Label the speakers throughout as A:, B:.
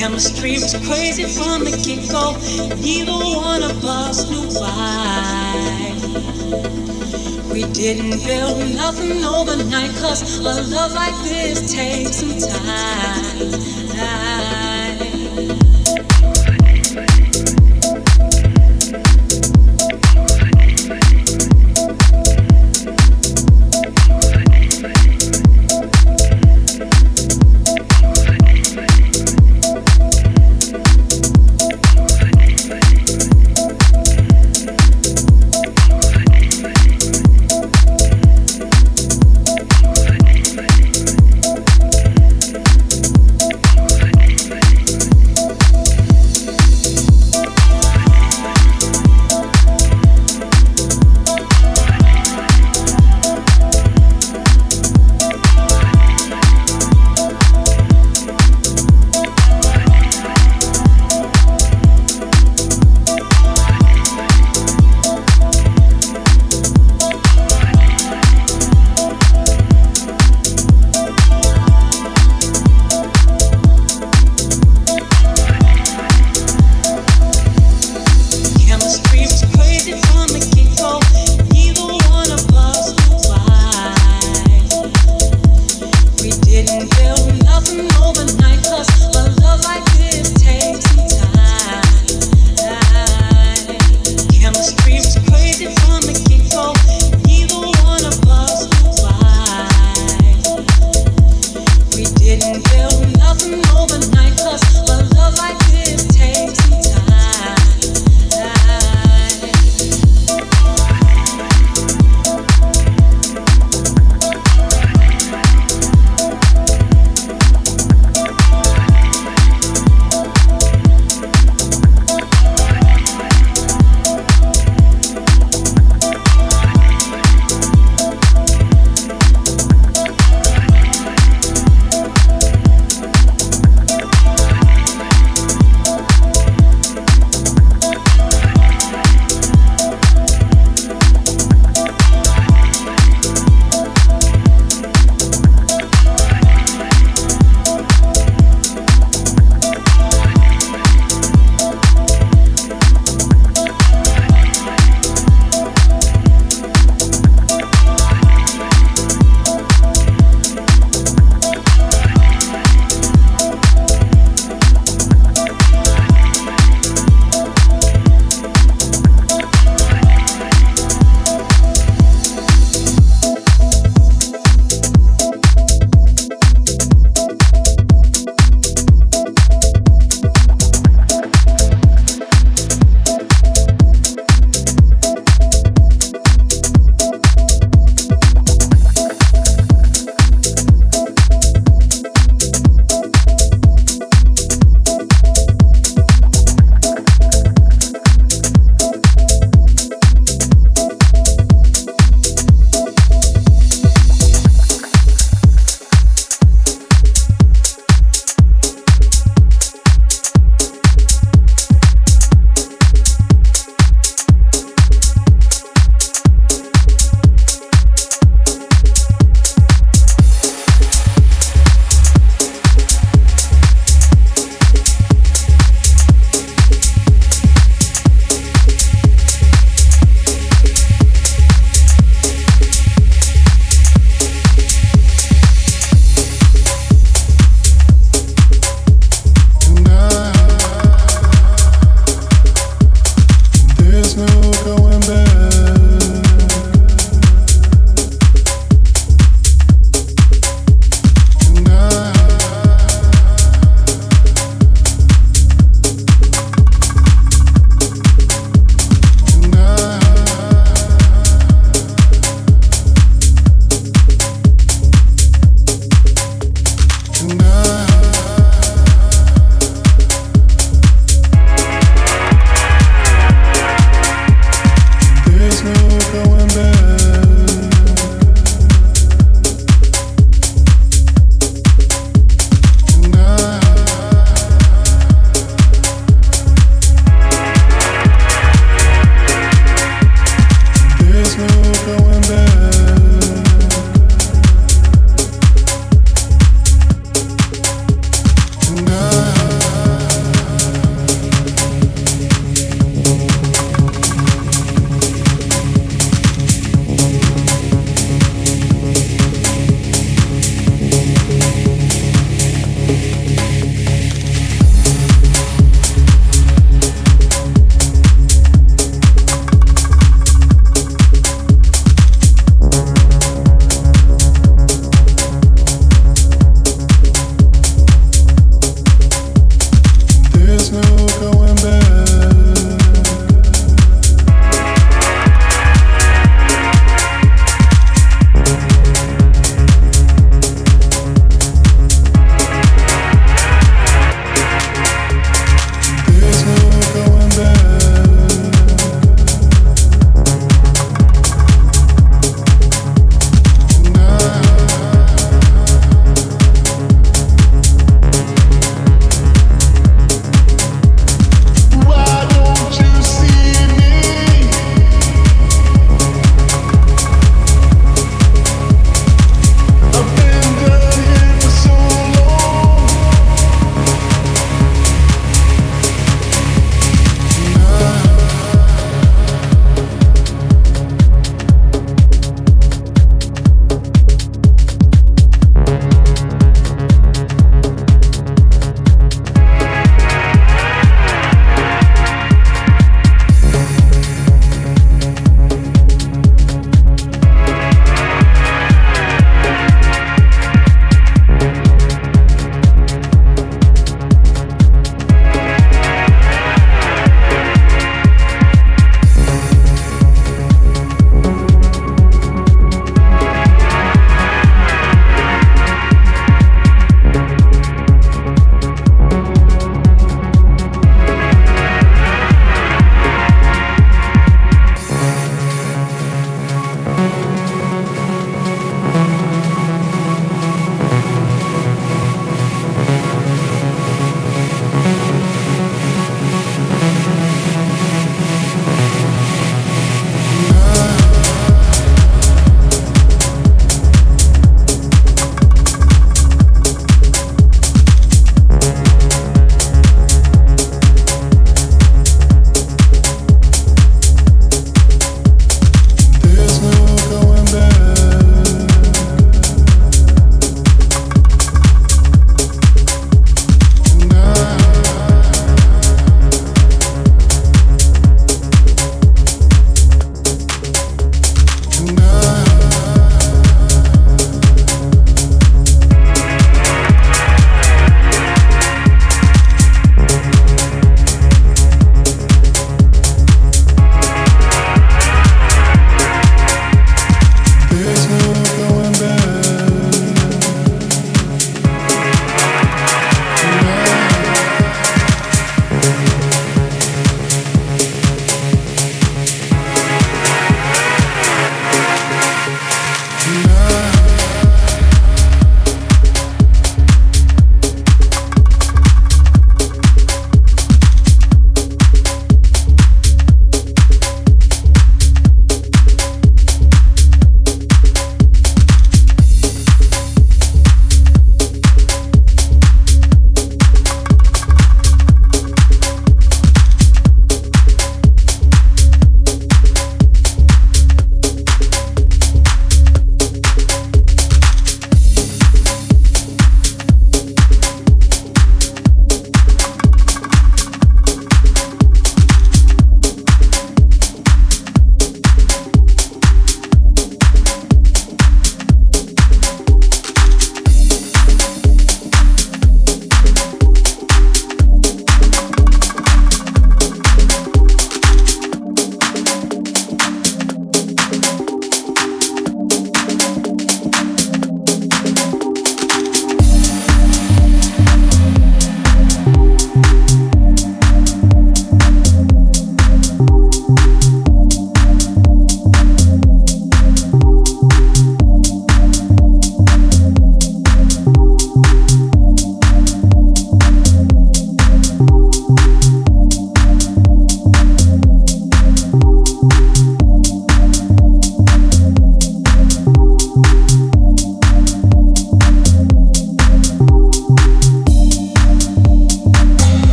A: chemistry was crazy from the get go. Neither one of us knew why. We didn't build nothing overnight, cause a love like this takes some time.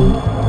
A: home.